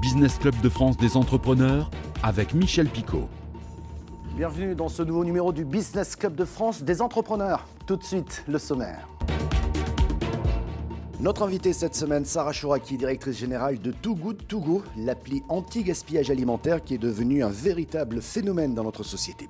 Business Club de France des entrepreneurs avec Michel Picot. Bienvenue dans ce nouveau numéro du Business Club de France des entrepreneurs. Tout de suite, le sommaire. Notre invitée cette semaine, Sarah Chouraki, directrice générale de Too Good To Go, l'appli anti-gaspillage alimentaire qui est devenue un véritable phénomène dans notre société.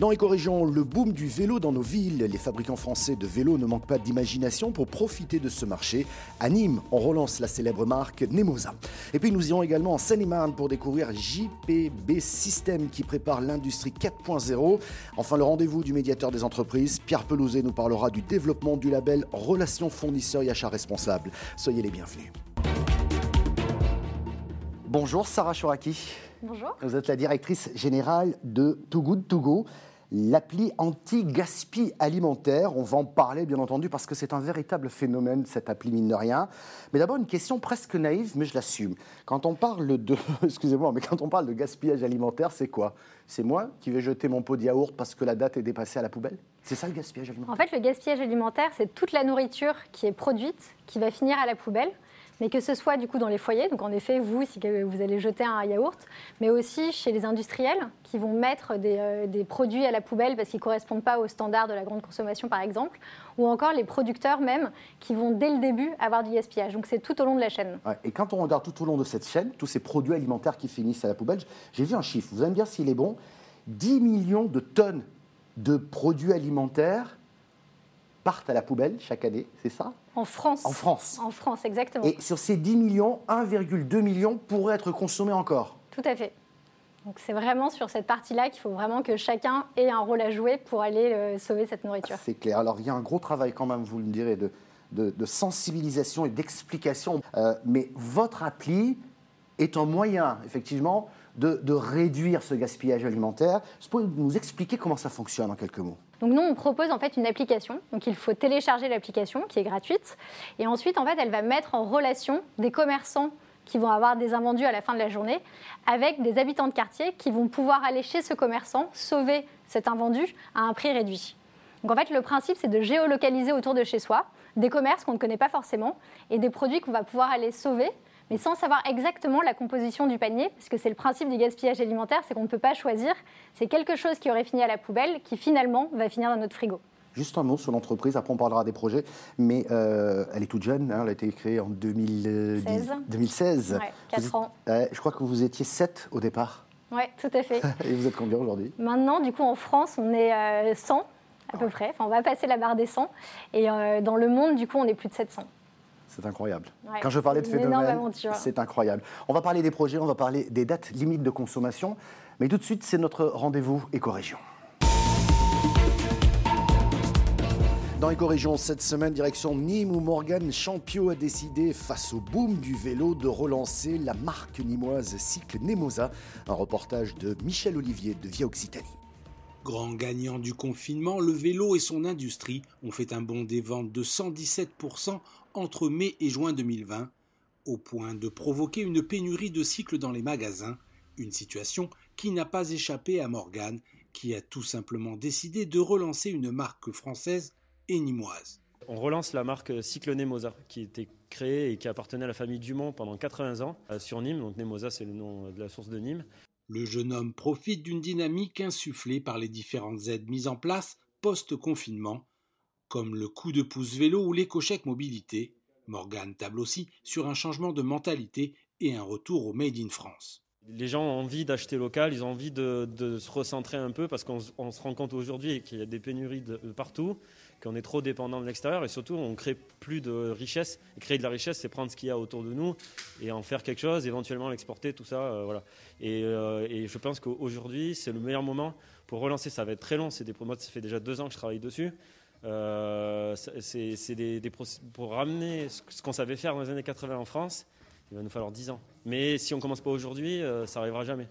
Dans Éco-Région, le boom du vélo dans nos villes, les fabricants français de vélos ne manquent pas d'imagination pour profiter de ce marché. À Nîmes, on relance la célèbre marque Nemosa. Et puis nous irons également en Seine-et-Marne pour découvrir JPB System qui prépare l'industrie 4.0. Enfin, le rendez-vous du médiateur des entreprises, Pierre Pelouzet nous parlera du développement du label Relations fournisseurs et achats responsables. Soyez les bienvenus. Bonjour Sarah Chouraki. Bonjour. Vous êtes la directrice générale de Too Good To Go, l'appli anti-gaspi alimentaire. On va en parler bien entendu parce que c'est un véritable phénomène cette appli mine de rien. Mais d'abord une question presque naïve, mais je l'assume. Quand on parle de, excusez-moi, mais quand on parle de gaspillage alimentaire, c'est quoi? C'est moi qui vais jeter mon pot de yaourt parce que la date est dépassée à la poubelle? C'est ça le gaspillage alimentaire? En fait, le gaspillage alimentaire, c'est toute la nourriture qui est produite, qui va finir à la poubelle mais que ce soit du coup dans les foyers, donc en effet vous si vous allez jeter un yaourt, mais aussi chez les industriels qui vont mettre des, euh, produits à la poubelle parce qu'ils ne correspondent pas aux standards de la grande consommation par exemple, ou encore les producteurs même qui vont dès le début avoir du gaspillage. Donc c'est tout au long de la chaîne. Et quand on regarde tout au long de cette chaîne, tous ces produits alimentaires qui finissent à la poubelle, j'ai vu un chiffre, vous allez me dire s'il est bon, 10 millions de tonnes de produits alimentaires partent à la poubelle chaque année, c'est ça? En France. En France. En France, exactement. Et sur ces 10 millions, 1,2 million pourraient être consommés encore. Tout à fait. Donc c'est vraiment sur cette partie-là qu'il faut vraiment que chacun ait un rôle à jouer pour aller euh, sauver cette nourriture. C'est clair. Alors il y a un gros travail quand même, vous le direz, de, de, de sensibilisation et d'explication. Euh, mais votre appli est un moyen, effectivement, de, de réduire ce gaspillage alimentaire. Vous pouvez nous expliquer comment ça fonctionne en quelques mots? Donc nous, on propose en fait une application. Donc il faut télécharger l'application qui est gratuite. Et ensuite, en fait, elle va mettre en relation des commerçants qui vont avoir des invendus à la fin de la journée avec des habitants de quartier qui vont pouvoir aller chez ce commerçant sauver cet invendu à un prix réduit. Donc en fait, le principe, c'est de géolocaliser autour de chez soi des commerces qu'on ne connaît pas forcément et des produits qu'on va pouvoir aller sauver mais sans savoir exactement la composition du panier, parce que c'est le principe du gaspillage alimentaire, c'est qu'on ne peut pas choisir. C'est quelque chose qui aurait fini à la poubelle qui finalement va finir dans notre frigo. Juste un mot sur l'entreprise, après on parlera des projets, mais euh, elle est toute jeune, hein, elle a été créée en 2016. 2016. Ouais, 4 ans. Euh, je crois que vous étiez 7 au départ. Oui, tout à fait. Et vous êtes combien aujourd'hui? Maintenant, du coup, en France, on est euh, 100 à peu près. Enfin, on va passer la barre des 100. Et euh, dans le monde, du coup, on est plus de 700. C'est incroyable. Ouais, Quand je parlais de phénomène, c'est incroyable. On va parler des projets, on va parler des dates limites de consommation, mais tout de suite, c'est notre rendez-vous éco-région. Dans Éco-Région, cette semaine, direction Nîmes où Morgane Champion a décidé, face au boom du vélo, de relancer la marque nîmoise Cycle Nemosa. Un reportage de Michel Olivier de Via Occitanie. Grand gagnant du confinement, le vélo et son industrie ont fait un bond des ventes de 117% entre mai et juin 2020, au point de provoquer une pénurie de cycles dans les magasins, une situation qui n'a pas échappé à Morgane, qui a tout simplement décidé de relancer une marque française et nîmoise. On relance la marque Cycle Nemosa, qui était créée et qui appartenait à la famille Dumont pendant 80 ans euh, sur Nîmes. Donc Nemosa, c'est le nom de la source de Nîmes. Le jeune homme profite d'une dynamique insufflée par les différentes aides mises en place post-confinement, comme le coup de pouce vélo ou l'éco-chèque mobilité. Morgane table aussi sur un changement de mentalité et un retour au Made in France. Les gens ont envie d'acheter local, ils ont envie de, se recentrer un peu parce qu'on se rend compte aujourd'hui qu'il y a des pénuries de, partout, qu'on est trop dépendant de l'extérieur et surtout on crée plus de richesse. Et créer de la richesse, c'est prendre ce qu'il y a autour de nous et en faire quelque chose, éventuellement l'exporter, tout ça. euh, voilà. Et, euh, et je pense qu'aujourd'hui, c'est le meilleur moment pour relancer. Ça va être très long. C'est des, moi, ça fait déjà deux ans que je travaille dessus. Euh, c'est des, pour ramener ce, qu'on savait faire dans les années 80 en France. Il va nous falloir 10 ans. Mais si on commence pas aujourd'hui, euh, ça arrivera jamais.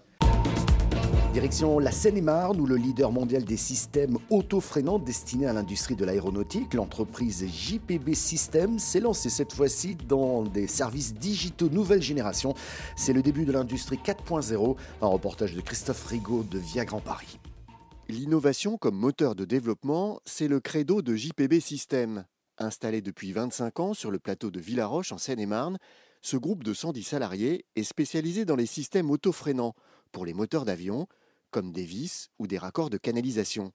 Direction la Seine-et-Marne, où le leader mondial des systèmes auto-freinants destinés à l'industrie de l'aéronautique, l'entreprise JPB Systems, s'est lancée cette fois-ci dans des services digitaux nouvelle génération. C'est le début de l'industrie 4.0, un reportage de Christophe Rigaud de Via Grand Paris. L'innovation comme moteur de développement, c'est le credo de JPB System. Installé depuis 25 ans sur le plateau de Villaroche en Seine-et-Marne, ce groupe de 110 salariés est spécialisé dans les systèmes auto-freinants pour les moteurs d'avion, comme des vis ou des raccords de canalisation.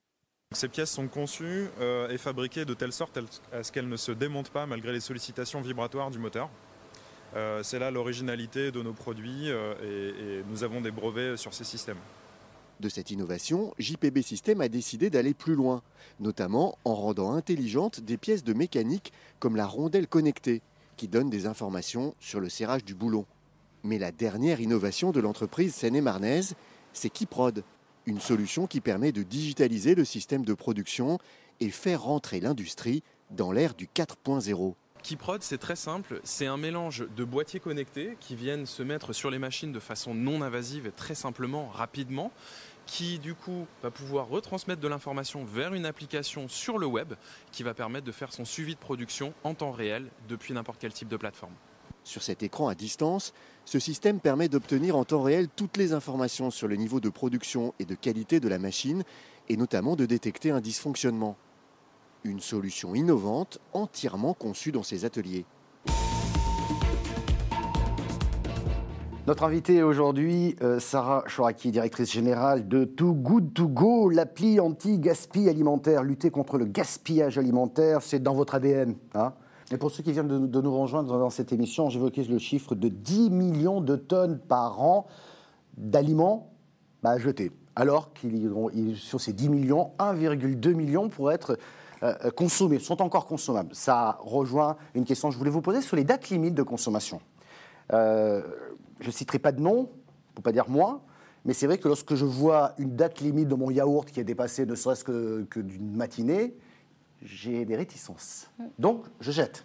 Ces pièces sont conçues euh, et fabriquées de telle sorte à ce qu'elles ne se démontent pas malgré les sollicitations vibratoires du moteur. Euh, c'est là l'originalité de nos produits euh, et nous avons des brevets sur ces systèmes. De cette innovation, JPB System a décidé d'aller plus loin, notamment en rendant intelligentes des pièces de mécanique comme la rondelle connectée, qui donne des informations sur le serrage du boulon. Mais la dernière innovation de l'entreprise seine-et-marnaise, c'est Kiprod, une solution qui permet de digitaliser le système de production et faire rentrer l'industrie dans l'ère du 4.0. Kiprod, c'est très simple, c'est un mélange de boîtiers connectés qui viennent se mettre sur les machines de façon non invasive et très simplement, rapidement, qui du coup va pouvoir retransmettre de l'information vers une application sur le web qui va permettre de faire son suivi de production en temps réel depuis n'importe quel type de plateforme. Sur cet écran à distance, ce système permet d'obtenir en temps réel toutes les informations sur le niveau de production et de qualité de la machine et notamment de détecter un dysfonctionnement. Une solution innovante entièrement conçue dans ces ateliers. Notre invitée aujourd'hui, euh, Sarah Chouraki, directrice générale de Too Good To Go, l'appli anti-gaspi alimentaire. Lutter contre le gaspillage alimentaire, c'est dans votre ADN. Hein Et pour ceux qui viennent de, nous rejoindre dans cette émission, j'évoquais le chiffre de 10 millions de tonnes par an d'aliments bah, jetés. Alors qu'il sur ces 10 millions, 1,2 million pourraient être euh, consommés, sont encore consommables. Ça rejoint une question que je voulais vous poser sur les dates limites de consommation. Euh, je ne citerai pas de nom, pour pas dire moi, mais c'est vrai que lorsque je vois une date limite de mon yaourt qui est dépassée ne serait-ce que, que d'une matinée, j'ai des réticences. Donc, je jette.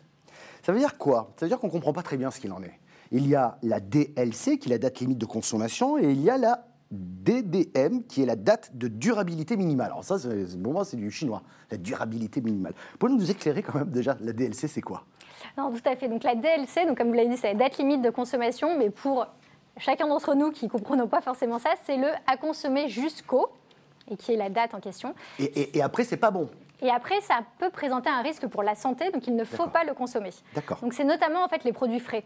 Ça veut dire quoi? Ça veut dire qu'on ne comprend pas très bien ce qu'il en est. Il y a la DLC, qui est la date limite de consommation, et il y a la DDM, qui est la date de durabilité minimale. Alors ça, pour moi, c'est du chinois, la durabilité minimale. Pouvez-vous nous éclairer quand même déjà, la DLC, c'est quoi? Non, tout à fait. Donc la DLC, donc comme vous l'avez dit, c'est la date limite de consommation, mais pour chacun d'entre nous qui ne comprenons pas forcément ça, c'est le à consommer jusqu'au, et qui est la date en question. et, et- et après, c'est pas bon. Et après, ça peut présenter un risque pour la santé, donc il ne faut pas le consommer. D'accord. Donc c'est notamment en fait les produits frais.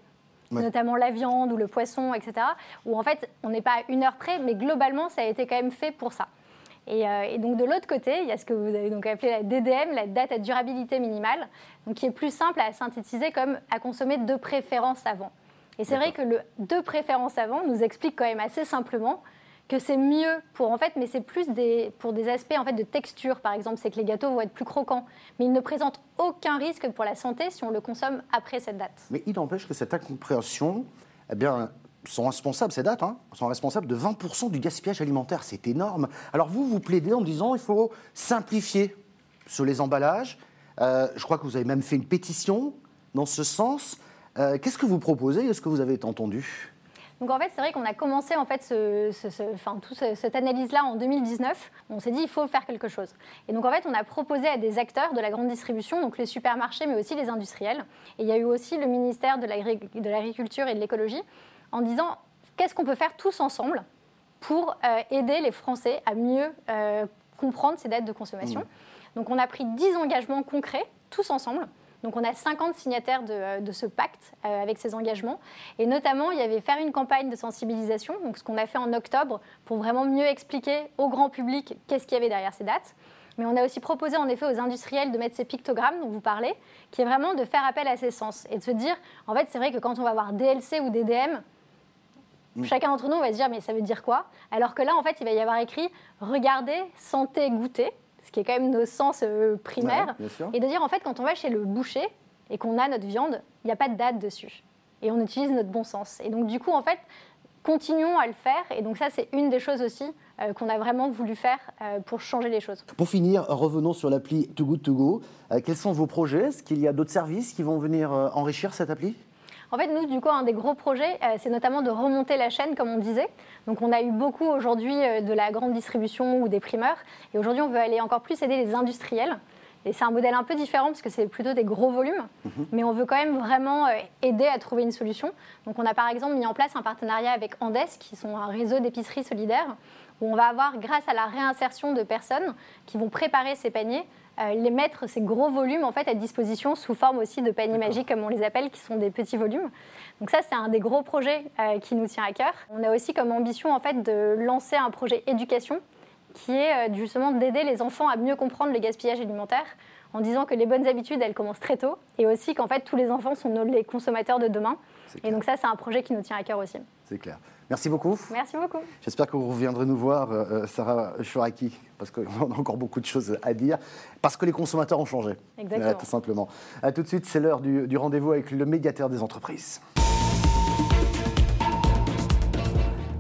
Ouais. notamment la viande ou le poisson, etc. Où en fait, on n'est pas à une heure près, mais globalement, ça a été quand même fait pour ça. Et, euh, et donc de l'autre côté, il y a ce que vous avez donc appelé la DDM, la date à durabilité minimale, donc qui est plus simple à synthétiser comme à consommer de préférence avant. Et c'est vrai que le de préférence avant nous explique quand même assez simplement que c'est mieux pour en fait, mais c'est plus des, pour des aspects en fait de texture par exemple, c'est que les gâteaux vont être plus croquants, mais ils ne présentent aucun risque pour la santé si on le consomme après cette date. Mais il n'empêche que cette incompréhension, eh bien, sont responsables, ces dates, hein, sont responsables de 20% du gaspillage alimentaire. C'est énorme. Alors vous, vous plaidez en disant il faut simplifier sur les emballages. Euh, je crois que vous avez même fait une pétition dans ce sens. Euh, Qu'est-ce que vous proposez? Est-ce que vous avez entendu? Donc en fait, c'est vrai qu'on a commencé en fait ce, ce- ce- enfin, tout ce- cette analyse-là en 2019. On s'est dit il faut faire quelque chose. Et donc en fait, on a proposé à des acteurs de la grande distribution, donc les supermarchés, mais aussi les industriels. Et il y a eu aussi le ministère de l'Agri- de l'Agriculture et de l'Écologie en disant qu'est-ce qu'on peut faire tous ensemble pour euh, aider les Français à mieux euh, comprendre ces dates de consommation. Donc on a pris 10 engagements concrets, tous ensemble. Donc on a 50 signataires de, euh, de ce pacte euh, avec ces engagements. Et notamment, il y avait faire une campagne de sensibilisation, donc ce qu'on a fait en octobre, pour vraiment mieux expliquer au grand public qu'est-ce qu'il y avait derrière ces dates. Mais on a aussi proposé en effet aux industriels de mettre ces pictogrammes dont vous parlez, qui est vraiment de faire appel à ces sens et de se dire, en fait, c'est vrai que quand on va voir DLC ou DDM, chacun d'entre nous va se dire, mais ça veut dire quoi? Alors que là, en fait, il va y avoir écrit, regardez, sentez, goûtez, qui est quand même nos sens euh, primaires. Ouais. Et de dire, en fait, quand on va chez le boucher et qu'on a notre viande, il n'y a pas de date dessus. Et on utilise notre bon sens. Et donc, du coup, en fait, continuons à le faire. Et donc, ça, c'est une des choses aussi euh, qu'on a vraiment voulu faire euh, pour changer les choses. Pour finir, revenons sur l'appli Too Good To Go. Euh, quels sont vos projets? Est-ce qu'il y a d'autres services qui vont venir enrichir cette appli? En fait, nous, du coup, un des gros projets, euh, c'est notamment de remonter la chaîne, comme on disait. Donc, on a eu beaucoup aujourd'hui euh, de la grande distribution ou des primeurs. Et aujourd'hui, on veut aller encore plus aider les industriels. Et c'est un modèle un peu différent parce que c'est plutôt des gros volumes. Mais on veut quand même vraiment euh, aider à trouver une solution. Donc, on a par exemple mis en place un partenariat avec Andes, qui sont un réseau d'épiceries solidaires, où on va avoir, grâce à la réinsertion de personnes qui vont préparer ces paniers, les mettre ces gros volumes en fait à disposition sous forme aussi de paniers magiques comme on les appelle, qui sont des petits volumes. Donc ça, c'est un des gros projets qui nous tient à cœur. On a aussi comme ambition en fait de lancer un projet éducation qui est justement d'aider les enfants à mieux comprendre le gaspillage alimentaire en disant que les bonnes habitudes, elles commencent très tôt et aussi qu'en fait, tous les enfants sont les consommateurs de demain. Et donc ça, c'est un projet qui nous tient à cœur aussi. C'est clair. Merci beaucoup. Merci beaucoup. J'espère que vous reviendrez nous voir, euh, euh, Sarah Chouraki, parce qu'on a encore beaucoup de choses à dire, parce que les consommateurs ont changé. Exactement. tout simplement. A tout de suite, c'est l'heure du rendez-vous avec le médiateur des entreprises.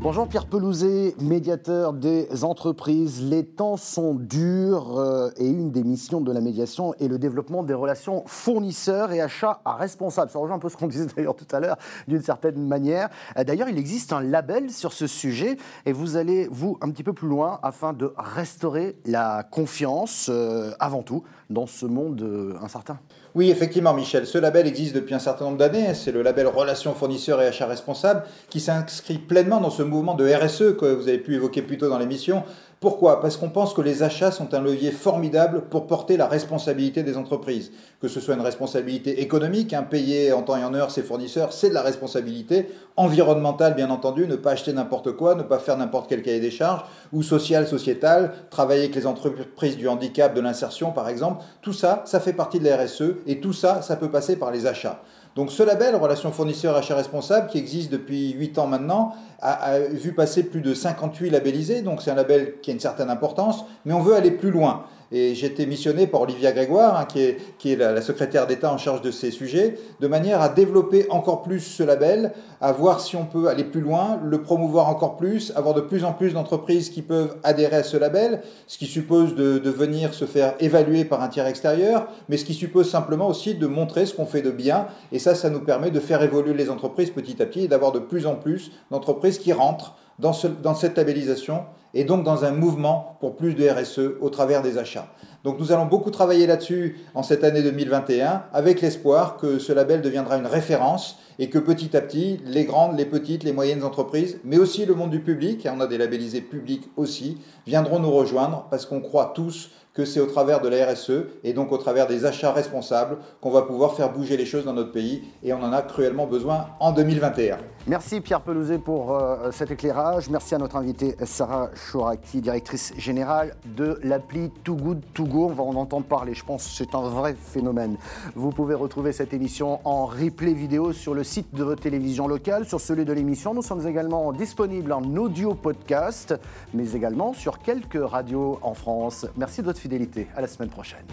Bonjour Pierre Pelouzet, médiateur des entreprises. Les temps sont durs euh, et une des missions de la médiation est le développement des relations fournisseurs et achats à responsables. Ça rejoint un peu ce qu'on disait d'ailleurs tout à l'heure d'une certaine manière. Euh, d'ailleurs, il existe un label sur ce sujet et vous allez, vous, un petit peu plus loin afin de restaurer la confiance euh, avant tout dans ce monde incertain. Oui, effectivement, Michel. Ce label existe depuis un certain nombre d'années. C'est le label Relations fournisseurs et achats responsables qui s'inscrit pleinement dans ce mouvement de RSE que vous avez pu évoquer plus tôt dans l'émission, pourquoi? Parce qu'on pense que les achats sont un levier formidable pour porter la responsabilité des entreprises. Que ce soit une responsabilité économique, hein, payer en temps et en heure ses fournisseurs, c'est de la responsabilité. Environnementale, bien entendu, ne pas acheter n'importe quoi, ne pas faire n'importe quel cahier des charges. Ou social, sociétal, travailler avec les entreprises du handicap, de l'insertion par exemple. Tout ça, ça fait partie de la RSE et tout ça, ça peut passer par les achats. Donc ce label, Relation fournisseur achat responsable, qui existe depuis 8 ans maintenant, a, vu passer plus de 58 labellisés, donc c'est un label qui a une certaine importance, mais on veut aller plus loin. Et j'ai été missionné par Olivia Grégoire, hein, qui est, la, secrétaire d'État en charge de ces sujets, de manière à développer encore plus ce label, à voir si on peut aller plus loin, le promouvoir encore plus, avoir de plus en plus d'entreprises qui peuvent adhérer à ce label, ce qui suppose de, de venir se faire évaluer par un tiers extérieur, mais ce qui suppose simplement aussi de montrer ce qu'on fait de bien. Et ça, ça nous permet de faire évoluer les entreprises petit à petit et d'avoir de plus en plus d'entreprises qui rentrent dans, ce, dans cette labellisation et donc dans un mouvement pour plus de RSE au travers des achats. Donc nous allons beaucoup travailler là-dessus en cette année 2021 avec l'espoir que ce label deviendra une référence et que petit à petit, les grandes, les petites, les moyennes entreprises, mais aussi le monde du public, et on a des labellisés publics aussi, viendront nous rejoindre parce qu'on croit tous que c'est au travers de la RSE et donc au travers des achats responsables qu'on va pouvoir faire bouger les choses dans notre pays et on en a cruellement besoin en 2021. Merci Pierre Pelouzet pour euh, cet éclairage. Merci à notre invitée Sarah Chouraki, directrice générale de l'appli Too Good To Go. On va en entendre parler, je pense c'est un vrai phénomène. Vous pouvez retrouver cette émission en replay vidéo sur le site de votre télévision locale, sur celui de l'émission. Nous sommes également disponibles en audio podcast, mais également sur quelques radios en France. Merci de votre fidélité. À la semaine prochaine.